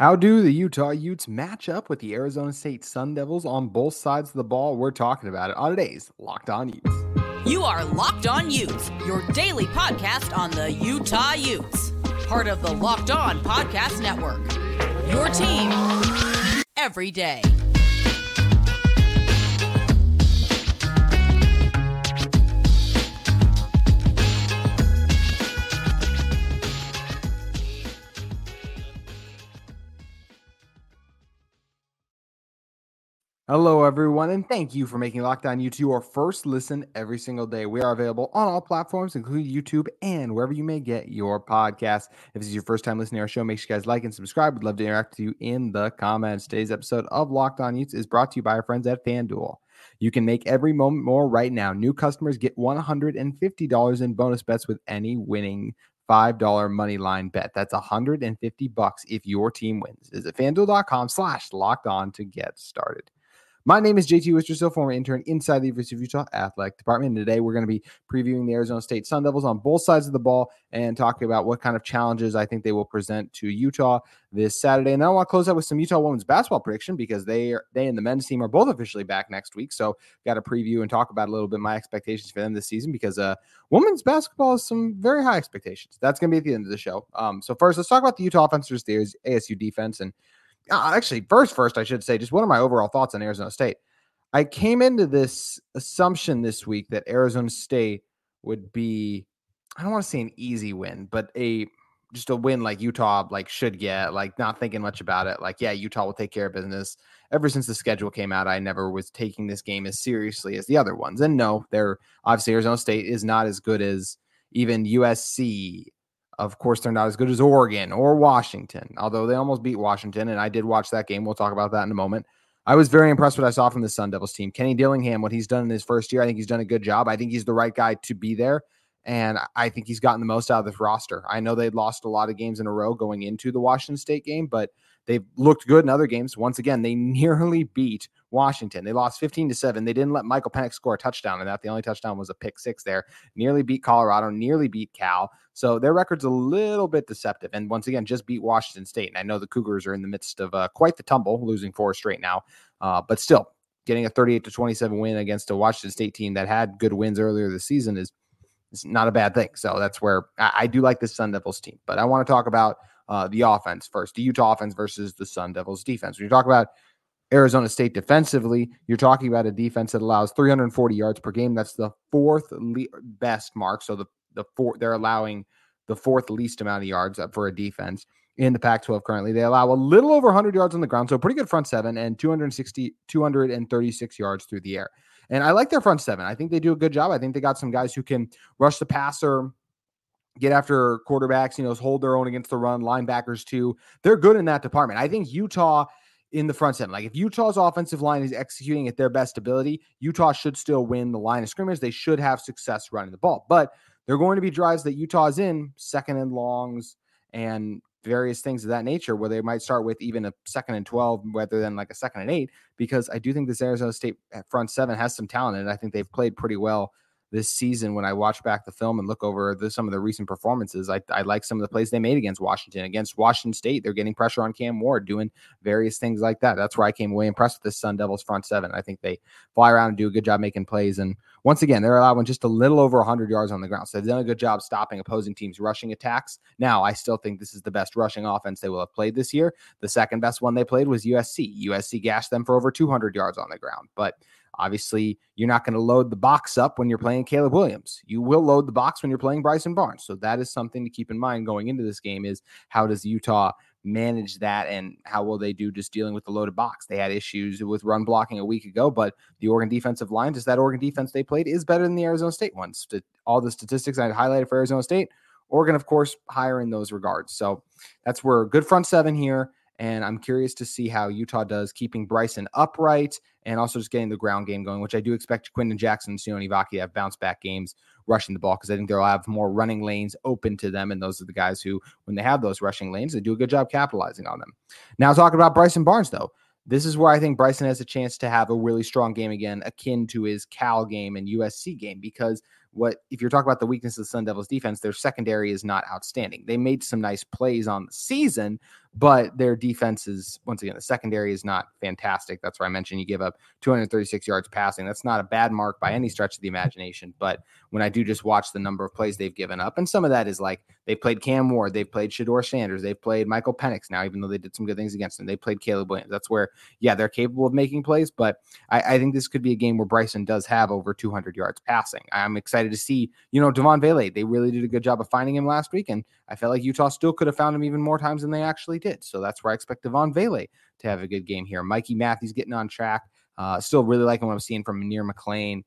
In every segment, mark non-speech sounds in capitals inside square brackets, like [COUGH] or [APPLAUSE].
How do the Utah Utes match up with the Arizona State Sun Devils on both sides of the ball? We're talking about it on today's Locked On Utes. You are Locked On Utes, your daily podcast on the Utah Utes, part of the Locked On Podcast Network. Your team every day. Hello, everyone, and thank you for making Locked On Utes your first listen every single day. We are available on all platforms, including YouTube and wherever you may get your podcast. If this is your first time listening to our show, make sure you guys like and subscribe. We'd love to interact with you in the comments. Today's episode of Locked On Utes is brought to you by our friends at FanDuel. You can make every moment more right now. New customers get $150 in bonus bets with any winning $5 money line bet. That's 150 bucks if your team wins. Visit fanduel.com slash locked on to get started. My name is JT Wistrcill, former intern inside the University of Utah Athletic Department. And today we're going to be previewing the Arizona State Sun Devils on both sides of the ball and talking about what kind of challenges I think they will present to Utah this Saturday. And then I want to close out with some Utah women's basketball prediction because they are, they and the men's team are both officially back next week. So got to preview and talk about a little bit my expectations for them this season because uh, women's basketball has some very high expectations. That's going to be at the end of the show. Um, so first, let's talk about the Utah offense versus the ASU defense and Uh, actually, first, first, I should say, just one of my overall thoughts on Arizona State. I came into this assumption this week that Arizona State would be, I don't want to say an easy win, but a just a win like Utah like should get, like not thinking much about it. Like, yeah, Utah will take care of business. Ever since the schedule came out, I never was taking this game as seriously as the other ones. And no, they're obviously Arizona State is not as good as even USC, of course, they're not as good as Oregon or Washington, although they almost beat Washington. And I did watch that game. We'll talk about that in a moment. I was very impressed with what I saw from the Sun Devils team. Kenny Dillingham, what he's done in his first year, I think he's done a good job. I think he's the right guy to be there. And I think he's gotten the most out of this roster. I know they'd lost a lot of games in a row going into the Washington State game, but they've looked good in other games. Once again, they [LAUGHS] nearly beat Washington. They lost 15 to 7. They didn't let Michael Penix score a touchdown, and that the only touchdown was a pick six there. Nearly beat Colorado, nearly beat Cal. So their record's a little bit deceptive. And once again, just beat Washington State. And I know the Cougars are in the midst of uh, quite the tumble, losing four straight now. Uh, but still, getting a 38 to 27 win against a Washington State team that had good wins earlier this season is, is not a bad thing. So that's where I, I do like this Sun Devils team. But I want to talk about uh, the offense first, the Utah offense versus the Sun Devils defense. When you talk about Arizona State defensively, you're talking about a defense that allows 340 yards per game. That's the fourth le- best mark. So the the four they're allowing the fourth least amount of yards for a defense in the Pac 12 currently. They allow a little over 100 yards on the ground, so pretty good front seven and 260, 236 yards through the air. And I like their front seven. I think they do a good job. I think they got some guys who can rush the passer, get after quarterbacks, you know, hold their own against the run, linebackers too. They're good in that department. I think Utah in the front seven. Like if Utah's offensive line is executing at their best ability, Utah should still win the line of scrimmage. They should have success running the ball. But they're going to be drives that Utah's in, second and longs, and various things of that nature where they might start with even a second and 12 rather than like a second and eight because i do think this arizona state eh, front seven has some talent and i think they've played pretty well this season when I watch back the film and look over the, some of the recent performances. I, I like some of the plays they made against Washington. Against Washington State, they're getting pressure on Cam Ward, doing various things like that. That's where I came away impressed with this Sun Devils front seven. I think they fly around and do a good job making plays. And once again, they're allowing just a little over 100 yards on the ground. So they've done a good job stopping opposing teams' rushing attacks. Now, I still think this is the best rushing offense they will have played this year. The second best one they played was USC. USC gashed them for over 200 yards on the ground. But Obviously, you're not going to load the box up when you're playing Caleb Williams. You will load the box when you're playing Bryson Barnes. So that is something to keep in mind going into this game is how does Utah manage that and how will they do just dealing with the loaded box? They had issues with run blocking a week ago, but the Oregon defensive line, just that Oregon defense they played is better than the Arizona State ones. All the statistics I highlighted for Arizona State, Oregon, of course, higher in those regards. So that's where good front seven here. And I'm curious to see how Utah does keeping Bryson upright and also just getting the ground game going, which I do expect Quinton Jackson and Sione Vaki to have bounce back games rushing the ball because I think they'll have more running lanes open to them. And those are the guys who, when they have those rushing lanes, they do a good job capitalizing on them. Now, talking about Bryson Barnes, though, this is where I think Bryson has a chance to have a really strong game again, akin to his Cal game and USC game, because what if you're talking about the weakness of the Sun Devils defense, their secondary is not outstanding. They made some nice plays on the season, but their defense is once again the secondary is not fantastic. That's why I mentioned you give up 236 yards passing. That's not a bad mark by any stretch of the imagination. But when I do just watch the number of plays they've given up, and some of that is like they played Cam Ward, they've played Shedeur Sanders, they've played Michael Penix now, even though they did some good things against them. They played Caleb Williams. That's where, yeah, they're capable of making plays, but I, I think this could be a game where Bryson does have over 200 yards passing. I'm excited to see, you know, Devaughn Vele. They really did a good job of finding him last week, and I felt like Utah still could have found him even more times than they actually did. So that's where I expect Devaughn Vele to have a good game here. Mikey Matthews getting on track. Uh, still really liking what I'm seeing from Munir McClain.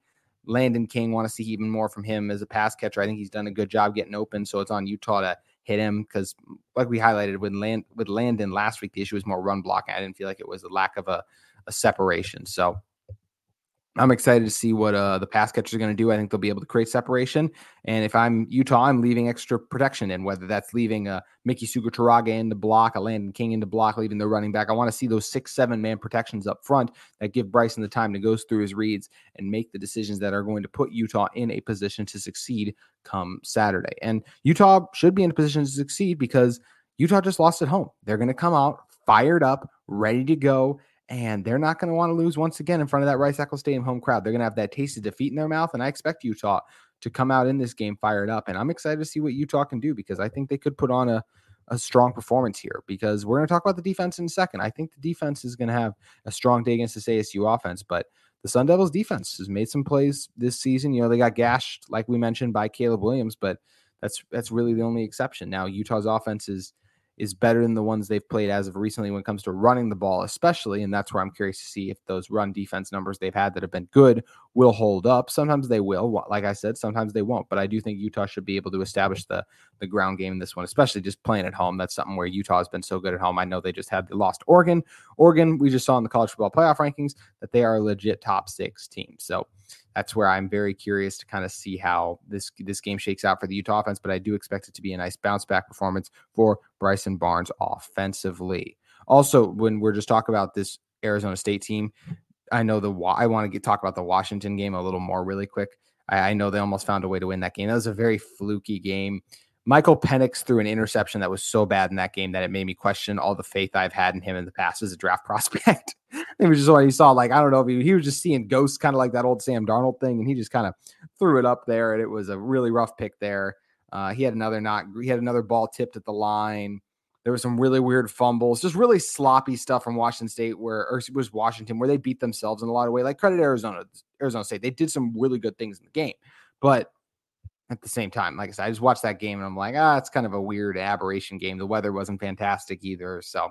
Landon King, want to see even more from him as a pass catcher. I think he's done a good job getting open. So it's on Utah to hit him because, like we highlighted with Land with Landon last week, the issue was more run blocking. I didn't feel like it was a lack of a, a separation. So I'm excited to see what uh, the pass catchers are going to do. I think they'll be able to create separation. And if I'm Utah, I'm leaving extra protection in, whether that's leaving a Miki Suguturaga in the block, a Landon King in the block, leaving the running back. I want to see those six, seven man protections up front that give Bryson the time to go through his reads and make the decisions that are going to put Utah in a position to succeed come Saturday. And Utah should be in a position to succeed because Utah just lost at home. They're going to come out fired up, ready to go and they're not going to want to lose once again in front of that Rice Eccles Stadium home crowd. They're going to have that taste of defeat in their mouth, and I expect Utah to come out in this game fired up. And I'm excited to see what Utah can do because I think they could put on a a strong performance here because we're going to talk about the defense in a second. I think the defense is going to have a strong day against this ASU offense, but the Sun Devils defense has made some plays this season. You know, they got gashed, like we mentioned, by Caleb Williams, but that's that's really the only exception. Now Utah's offense is is better than the ones they've played as of recently when it comes to running the ball, especially. And that's where I'm curious to see if those run defense numbers they've had that have been good will hold up. Sometimes they will, like I said, sometimes they won't. But I do think Utah should be able to establish the the ground game in this one, especially just playing at home. That's something where Utah has been so good at home. I know they just had they lost Oregon. Oregon, we just saw in the college football playoff rankings that they are a legit top six team. So that's where I'm very curious to kind of see how this this game shakes out for the Utah offense. But I do expect it to be a nice bounce back performance for Bryson Barnes offensively. Also, when we're just talking about this Arizona State team, I know the I want to get talk about the Washington game a little more really quick. I, I know they almost found a way to win that game. That was a very fluky game. Michael Penix threw an interception that was so bad in that game that it made me question all the faith I've had in him in the past as a draft [LAUGHS] prospect. It was just what he saw. Like, I don't know if he, he was just seeing ghosts, kind of like that old Sam Darnold thing, and he just kind of threw it up there, and it was a really rough pick there. Uh, he had another not he had another ball tipped at the line. There was some really weird fumbles, just really sloppy stuff from Washington State, where or it was Washington, where they beat themselves in a lot of way. Like credit Arizona, Arizona State, they did some really good things in the game, but at the same time. Like I said, I just watched that game and I'm like, ah, it's kind of a weird aberration game. The weather wasn't fantastic either. So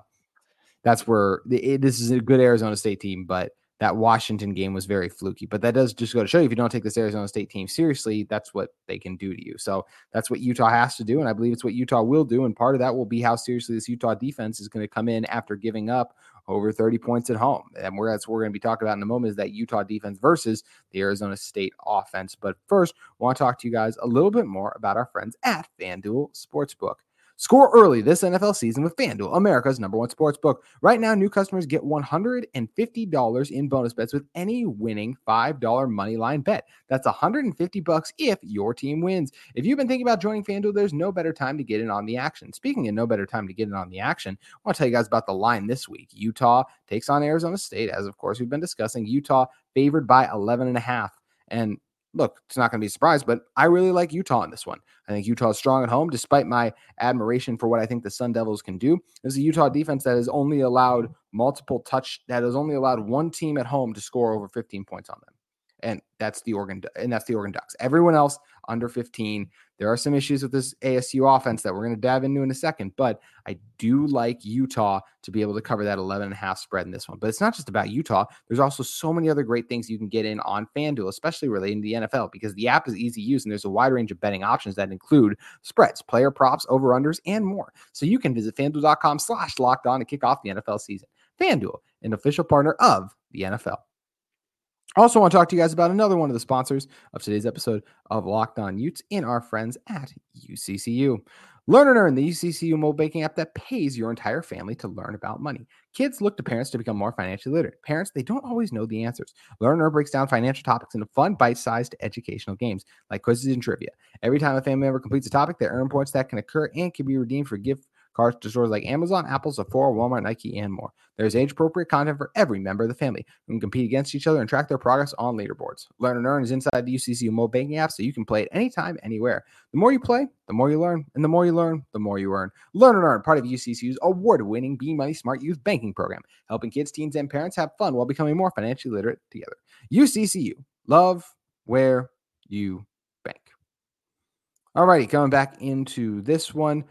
that's where it, this is a good Arizona State team, but that Washington game was very fluky. But that does just go to show you if you don't take this Arizona State team seriously, that's what they can do to you. So that's what Utah has to do. And I believe it's what Utah will do. And part of that will be how seriously this Utah defense is going to come in after giving up over 30 points at home. And where that's what we're going to be talking about in a moment is that Utah defense versus the Arizona State offense. But first, I want to talk to you guys a little bit more about our friends at FanDuel Sportsbook. Score early this NFL season with FanDuel, America's number one sports book. Right now, new customers get $150 in bonus bets with any winning $5 money line bet. That's 150 bucks if your team wins. If you've been thinking about joining FanDuel, there's no better time to get in on the action. Speaking of no better time to get in on the action, I want to tell you guys about the line this week. Utah takes on Arizona State, as of course we've been discussing. Utah favored by 11 and a half. And look, it's not going to be a surprise, but I really like Utah in this one. I think Utah is strong at home, despite my admiration for what I think the Sun Devils can do. This is a Utah defense that has only allowed multiple touch, that has only allowed one team at home to score over 15 points on them and that's the Oregon and that's the Oregon Ducks. Everyone else under 15. There are some issues with this ASU offense that we're going to dive into in a second, but I do like Utah to be able to cover that 11 and a half spread in this one. But it's not just about Utah. There's also so many other great things you can get in on FanDuel, especially relating to the NFL, because the app is easy to use and there's a wide range of betting options that include spreads, player props, over-unders, and more. So you can visit fanduel.com slash locked on to kick off the NFL season. FanDuel, an official partner of the NFL. I also want to talk to you guys about another one of the sponsors of today's episode of Locked On Utes in our friends at UCCU. Learn and Earn, the UCCU mobile banking app that pays your entire family to learn about money. Kids look to parents to become more financially literate. Parents, they don't always know the answers. Learn and Earn breaks down financial topics into fun, bite-sized educational games like quizzes and trivia. Every time a family member completes a topic, they earn points that can occur and can be redeemed for gift cars to stores like Amazon, Apple, Sephora, Walmart, Nike, and more. There's age appropriate content for every member of the family who can compete against each other and track their progress on leaderboards. Learn and Earn is inside the UCCU mobile banking app so you can play it anytime, anywhere. The more you play, the more you learn, and the more you learn, the more you earn. Learn and Earn, part of UCCU's award winning Be Money Smart Youth Banking Program, helping kids, teens, and parents have fun while becoming more financially literate together. UCCU, love where you bank. All righty, coming back into this one.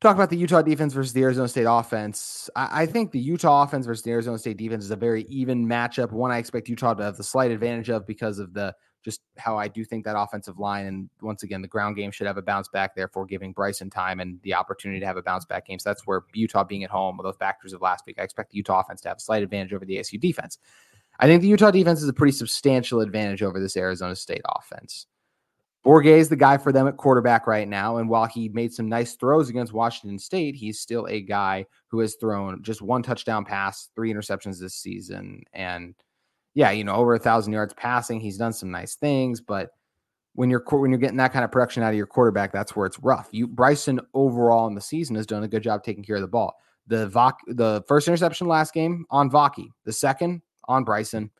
Talk about the Utah defense versus the Arizona State offense. I, I, think the Utah offense versus the Arizona State defense is a very even matchup. One I expect Utah to have the slight advantage of because of the just how I do think that offensive line and once again the ground game should have a bounce back, therefore giving Bryson time and the opportunity to have a bounce back game. So that's where Utah being at home with those factors of last week, I expect the Utah offense to have a slight advantage over the ASU defense. I think the Utah defense is a pretty substantial advantage over this Arizona State offense. Bourguet is the guy for them at quarterback right now. And while he made some nice throws against Washington State, he's still a guy who has thrown just one touchdown pass, three interceptions this season. And yeah, you know, over a thousand yards passing. He's done some nice things, but when you're when you're getting that kind of production out of your quarterback, that's where it's rough. You Bryson overall in the season has done a good job taking care of the ball. The Vok, the first interception last game on Vaki, the second on Bryson.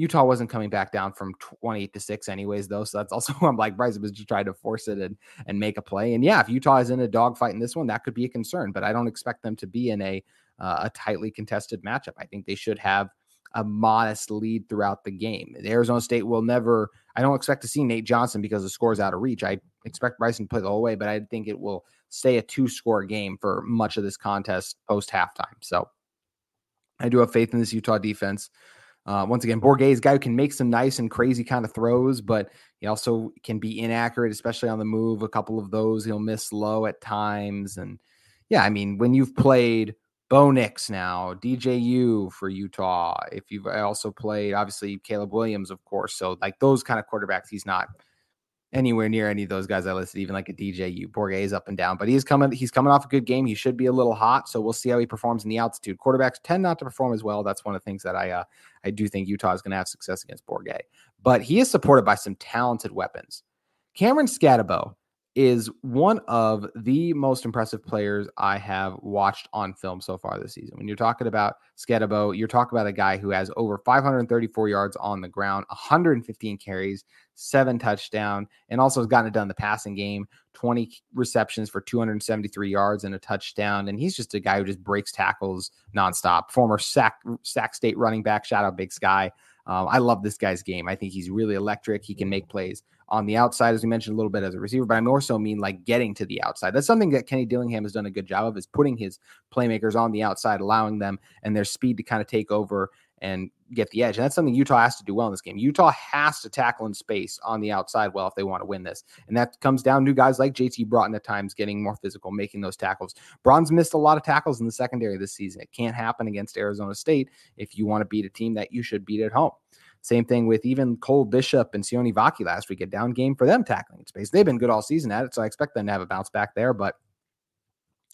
Utah wasn't coming back down from 28 to 6 anyways, though. So that's also [LAUGHS] I'm like Bryce was just trying to force it and, and make a play. And yeah, if Utah is in a dogfight in this one, that could be a concern, but I don't expect them to be in a uh, a tightly contested matchup. I think they should have a modest lead throughout the game. Arizona State will never, I don't expect to see Nate Johnson because the score is out of reach. I expect Bryson to play the whole way, but I think it will stay a two score game for much of this contest post halftime. So I do have faith in this Utah defense. Uh, once again, Bourguet is guy who can make some nice and crazy kind of throws, but he also can be inaccurate, especially on the move. A couple of those he'll miss low at times. And yeah, I mean, when you've played Bo Nix now, DJU for Utah, if you've also played, obviously, Caleb Williams, of course. So, like those kind of quarterbacks, he's not anywhere near any of those guys I listed, even like a DJU. Is up and down, but he's coming, he's coming off a good game. He should be a little hot. So we'll see how he performs in the altitude. Quarterbacks tend not to perform as well. That's one of the things that I uh, I do think Utah is going to have success against Bourguet. But he is supported by some talented weapons. Cameron Skattebo is one of the most impressive players I have watched on film so far this season. When you're talking about Skattebo, you're talking about a guy who has over 534 yards on the ground, 115 carries, seven touchdown, and also has gotten it done the passing game, 20 receptions for 273 yards and a touchdown. And he's just a guy who just breaks tackles nonstop. Former Sac, Sac State running back, shout out Big Sky. Um, I love this guy's game. I think he's really electric. He can make plays on the outside, as we mentioned a little bit as a receiver, but I more so mean like getting to the outside. That's something that Kenny Dillingham has done a good job of is putting his playmakers on the outside, allowing them and their speed to kind of take over and get the edge. And that's something Utah has to do well in this game. Utah has to tackle in space on the outside well if they want to win this. And that comes down to guys like JT Broughton at times getting more physical, making those tackles. Braun's missed a lot of tackles in the secondary this season. It can't happen against Arizona State if you want to beat a team that you should beat at home. Same thing with even Cole Bishop and Sione Vaki last week, a down game for them tackling in space. They've been good all season at it, so I expect them to have a bounce back there. But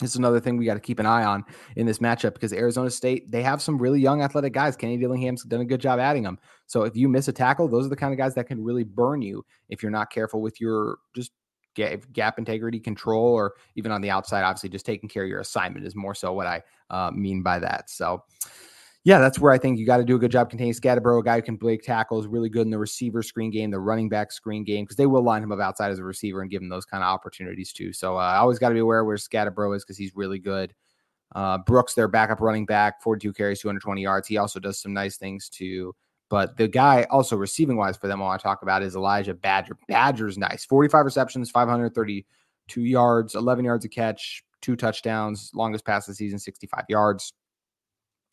it's another thing we got to keep an eye on in this matchup because Arizona State, they have some really young athletic guys. Kenny Dillingham's done a good job adding them. So if you miss a tackle, those are the kind of guys that can really burn you if you're not careful with your just gap integrity control or even on the outside, obviously just taking care of your assignment is more so what I uh, mean by that. So yeah, that's where I think you got to do a good job containing Skattebo, a guy who can break tackles, really good in the receiver screen game, the running back screen game, because they will line him up outside as a receiver and give him those kind of opportunities too. So uh, I always got to be aware where Skattebo is because he's really good. Uh, Brooks, their backup running back, 42 carries, 220 yards. He also does some nice things too. But the guy also receiving wise for them, I want to talk about is Elijah Badger. Badger's nice. 45 receptions, 532 yards, 11 yards a catch, two touchdowns, longest pass of the season, 65 yards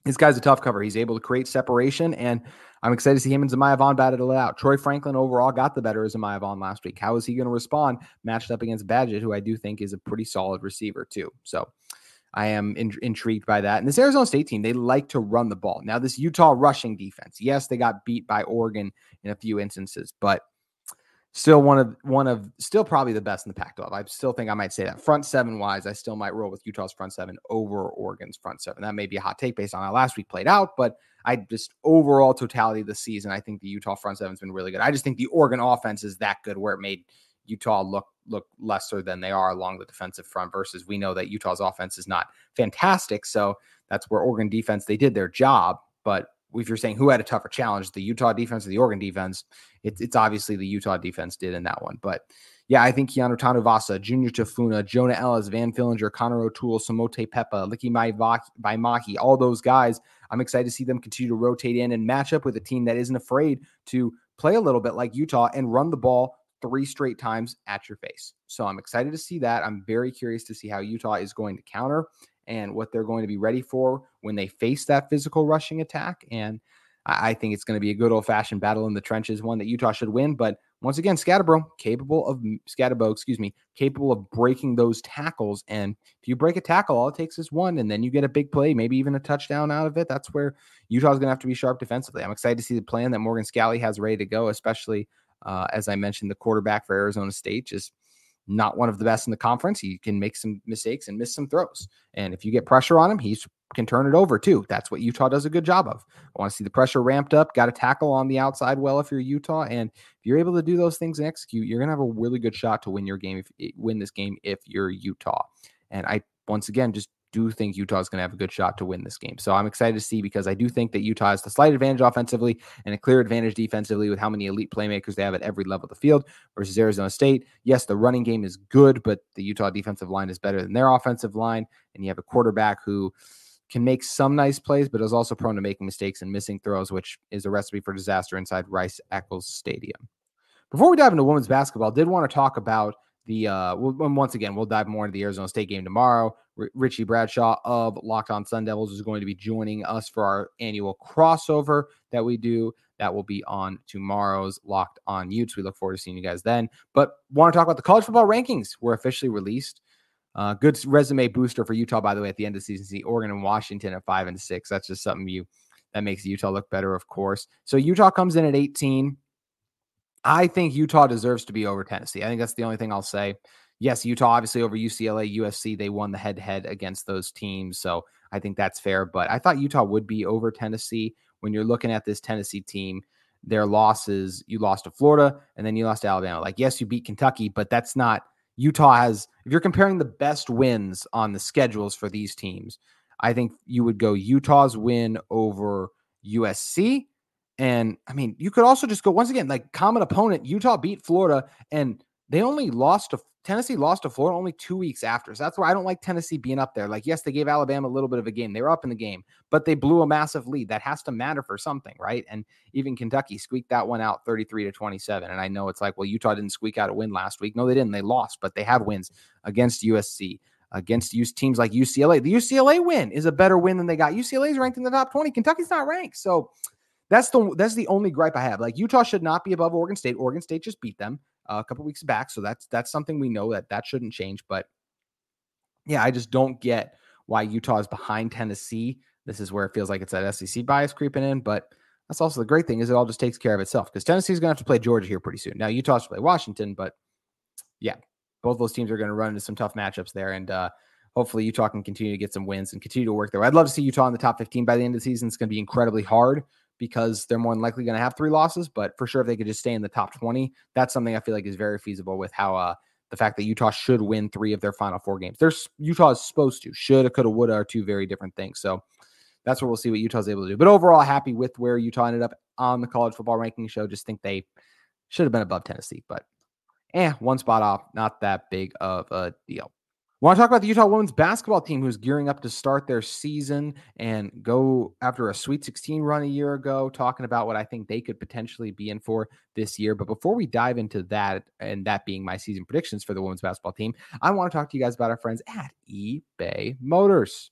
this guy's a tough cover. He's able to create separation, and I'm excited to see him and Zemaiah Vaughn battle it out. Troy Franklin overall got the better of Zemaiah Vaughn last week. How is he going to respond matched up against Badger, who I do think is a pretty solid receiver, too? So I am in, intrigued by that. And this Arizona State team, they like to run the ball. Now, this Utah rushing defense, yes, they got beat by Oregon in a few instances, but still one of one of still probably the best in the Pac-12. I still think I might say that front seven wise, I still might roll with Utah's front seven over Oregon's front seven. That may be a hot take based on how last week played out, but I just overall totality of the season, I think the Utah front seven's been really good. I just think the Oregon offense is that good where it made Utah look look lesser than they are along the defensive front versus we know that Utah's offense is not fantastic. So that's where Oregon defense, they did their job. But if you're saying who had a tougher challenge, the Utah defense or the Oregon defense, it's, it's obviously the Utah defense did in that one. But yeah, I think Keanu Tanuvasa, Junior Tafuna, Jonah Ellis, Van Fillinger, Connor O'Toole, Simote Pepa, Licky Mahi, all those guys. I'm excited to see them continue to rotate in and match up with a team that isn't afraid to play a little bit like Utah and run the ball three straight times at your face. So I'm excited to see that. I'm very curious to see how Utah is going to counter and what they're going to be ready for when they face that physical rushing attack. And I think it's going to be a good old fashioned battle in the trenches, one that Utah should win. But once again, Scatterbro capable of Skattebo, excuse me, capable of breaking those tackles. And if you break a tackle, all it takes is one, and then you get a big play, maybe even a touchdown out of it. That's where Utah's going to have to be sharp defensively. I'm excited to see the plan that Morgan Scalley has ready to go, especially uh, as I mentioned, the quarterback for Arizona State just not one of the best in the conference. He can make some mistakes and miss some throws. And if you get pressure on him, he can turn it over too. That's what Utah does a good job of. I want to see the pressure ramped up, got to tackle on the outside well if you're Utah. And if you're able to do those things and execute, you're going to have a really good shot to win your game, if, win this game if you're Utah. And I, once again, just do think Utah is going to have a good shot to win this game. So I'm excited to see because I do think that Utah has the slight advantage offensively and a clear advantage defensively with how many elite playmakers they have at every level of the field versus Arizona State. Yes, the running game is good, but the Utah defensive line is better than their offensive line. And you have a quarterback who can make some nice plays, but is also prone to making mistakes and missing throws, which is a recipe for disaster inside Rice Eccles Stadium. Before we dive into women's basketball, I did want to talk about the uh once again we'll dive more into the Arizona State game tomorrow. R- Richie Bradshaw of Locked On Sun Devils is going to be joining us for our annual crossover that we do. That will be on tomorrow's Locked On Utes. We look forward to seeing you guys then. But want to talk about the college football rankings were officially released. Uh, good resume booster for Utah, by the way, at the end of the season. See Oregon and Washington at five and six. That's just something you that makes Utah look better, of course. So Utah comes in at 18. I think Utah deserves to be over Tennessee. I think that's the only thing I'll say. Yes, Utah obviously over UCLA, USC, they won the head head against those teams. So I think that's fair. But I thought Utah would be over Tennessee. When you're looking at this Tennessee team, their losses, you lost to Florida and then you lost to Alabama. Like, yes, you beat Kentucky, but that's not Utah has, if you're comparing the best wins on the schedules for these teams, I think you would go Utah's win over USC and I mean, you could also just go once again, like common opponent. Utah beat Florida, and they only lost to Tennessee lost to Florida only two weeks after. So that's why I don't like Tennessee being up there. Like, yes, they gave Alabama a little bit of a game. They were up in the game, but they blew a massive lead. That has to matter for something, right? And even Kentucky squeaked that one out 33 to 27. And I know it's like, well, Utah didn't squeak out a win last week. No, they didn't. They lost, but they have wins against USC, against teams like UCLA. The UCLA win is a better win than they got. UCLA is ranked in the top 20. Kentucky's not ranked. So that's the that's the only gripe I have. Like Utah should not be above Oregon State. Oregon State just beat them uh, a couple weeks back, so that's that's something we know that that shouldn't change. But yeah, I just don't get why Utah is behind Tennessee. This is where it feels like it's that SEC bias creeping in, but that's also the great thing is it all just takes care of itself because Tennessee's going to have to play Georgia here pretty soon. Now Utah's to play Washington, but yeah, both those teams are going to run into some tough matchups there, and uh, hopefully Utah can continue to get some wins and continue to work there. I'd love to see Utah in the top 15 by the end of the season. It's going to be incredibly hard because they're more than likely going to have three losses. But for sure, if they could just stay in the top 20, that's something I feel like is very feasible with how uh, the fact that Utah should win three of their final four games. There's Utah is supposed to, shoulda, coulda, woulda are two very different things. So that's what we'll see what Utah's able to do. But overall, happy with where Utah ended up on the college football ranking show. Just think they should have been above Tennessee, but eh, one spot off, not that big of a deal want to talk about the Utah women's basketball team who's gearing up to start their season and go after a Sweet 16 run a year ago, talking about what I think they could potentially be in for this year. But before we dive into that, and that being my season predictions for the women's basketball team, I want to talk to you guys about our friends at eBay Motors.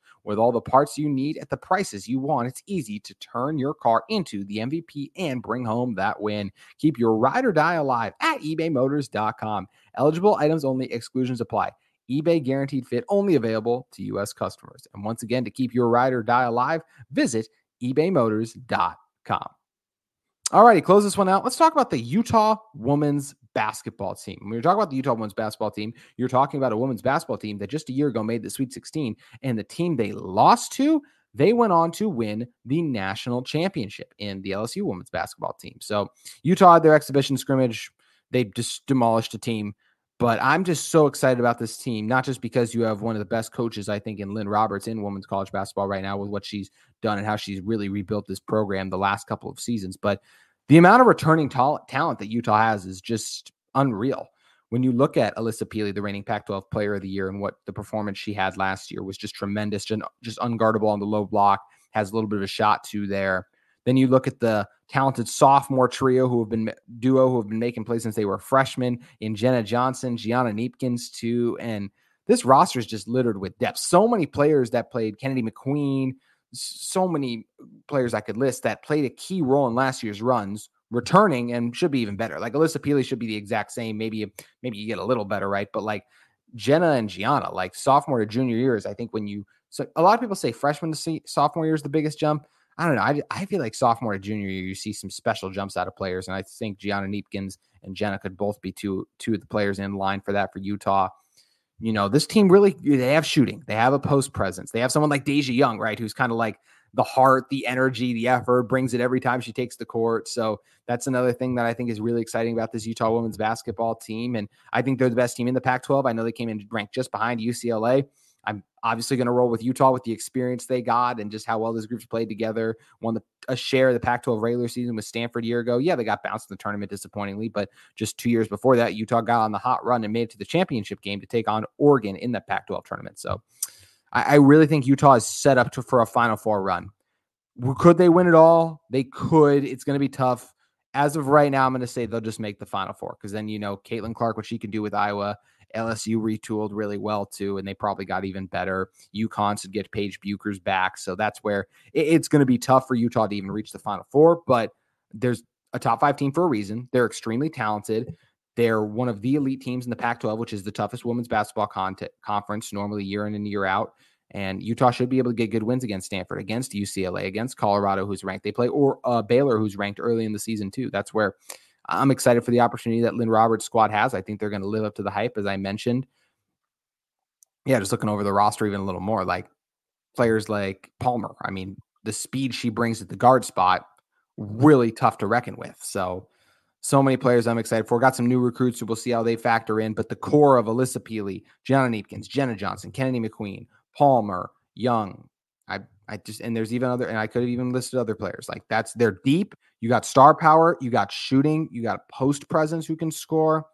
With all the parts you need at the prices you want, it's easy to turn your car into the MVP and bring home that win. Keep your ride or die alive at ebaymotors.com. Eligible items only, exclusions apply. eBay guaranteed fit only available to U.S. customers. And once again, to keep your ride or die alive, visit ebaymotors.com. All righty, close this one out. Let's talk about the Utah women's basketball team. When you're talking about the Utah women's basketball team, you're talking about a women's basketball team that just a year ago made the Sweet 16, and the team they lost to, they went on to win the national championship in the LSU women's basketball team. So Utah had their exhibition scrimmage. They just demolished a team. But I'm just so excited about this team, not just because you have one of the best coaches, I think, in Lynn Roberts in women's college basketball right now with what she's done and how she's really rebuilt this program the last couple of seasons, but the amount of returning ta- talent that Utah has is just unreal. When you look at Alissa Pili, the reigning Pac 12 player of the year, and what the performance she had last year was just tremendous, just unguardable on the low block, has a little bit of a shot to there. Then you look at the talented sophomore trio who have been duo who have been making plays since they were freshmen in Jenna Johnson, Gianna Kneepkens too, and this roster is just littered with depth. So many players that played Kennedy McQueen, so many players I could list that played a key role in last year's runs, returning and should be even better. Like Alissa Pili should be the exact same. Maybe maybe you get a little better, right? But like Jenna and Gianna, like sophomore to junior years, I think when you so a lot of people say freshman to see sophomore year is the biggest jump. I don't know. I, I feel like sophomore junior year, you see some special jumps out of players, and I think Gianna Kneepkens and Jenna could both be two two of the players in line for that for Utah you know, this team really they have shooting, they have a post presence, they have someone like Deja Young, right, who's kind of like the heart, the energy, the effort, brings it every time she takes the court. So that's another thing that I think is really exciting about this Utah women's basketball team. And I think they're the best team in the Pac 12. I know they came in ranked just behind UCLA. I'm obviously going to roll with Utah with the experience they got and just how well those groups played together. Won the, a share of the Pac 12 regular season with Stanford a year ago. Yeah, they got bounced in the tournament disappointingly, but just two years before that, Utah got on the hot run and made it to the championship game to take on Oregon in the Pac 12 tournament. So I, I really think Utah is set up to, for a Final Four run. Could they win it all? They could. It's going to be tough. As of right now, I'm going to say they'll just make the Final Four because then you know Caitlin Clark, what she can do with Iowa, LSU retooled really well too, and they probably got even better. UConn should get Paige Bueckers back, so that's where it, it's going to be tough for Utah to even reach the Final Four. But there's a top five team for a reason. They're extremely talented. They're one of the elite teams in the Pac-12, which is the toughest women's basketball con- conference, normally year in and year out. And Utah should be able to get good wins against Stanford, against UCLA, against Colorado, who's ranked. They play or uh, Baylor, who's ranked early in the season too. That's where I'm excited for the opportunity that Lynn Roberts' squad has. I think they're going to live up to the hype, as I mentioned. Yeah, just looking over the roster even a little more, like players like Palmer. I mean, the speed she brings at the guard spot, really tough to reckon with. So, so many players I'm excited for. Got some new recruits, so we'll see how they factor in. But the core of Alissa Pili, Gianna Kneepkens, Jenna Johnson, Kennedy McQueen, Palmer, Young, I I just and there's even other and I could have even listed other players. Like that's they're deep. You got star power, you got shooting, you got post presence who can score.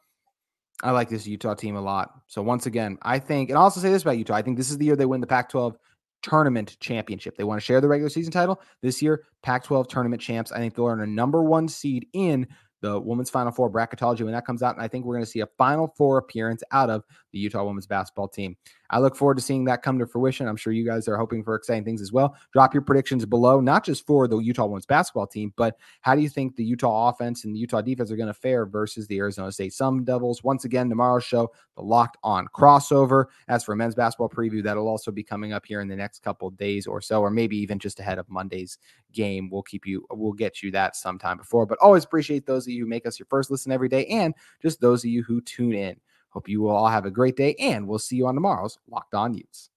I like this Utah team a lot. So once again, I think, and I'll also say this about Utah. I think this is the year they win the Pac-12 tournament championship. They want to share the regular season title this year. Pac-12 tournament champs. I think they'll earn a number one seed in the women's Final Four bracketology when that comes out. And I think we're going to see a Final Four appearance out of the Utah women's basketball team. I look forward to seeing that come to fruition. I'm sure you guys are hoping for exciting things as well. Drop your predictions below, not just for the Utah women's basketball team, but how do you think the Utah offense and the Utah defense are going to fare versus the Arizona State Sun Devils? Once again, tomorrow's show, the Locked On crossover. As for men's basketball preview, that'll also be coming up here in the next couple days or so, or maybe even just ahead of Monday's game. We'll keep you, we'll get you that sometime before. But always appreciate those of you who make us your first listen every day and just those of you who tune in. Hope you will all have a great day, and we'll see you on tomorrow's Locked On Utes.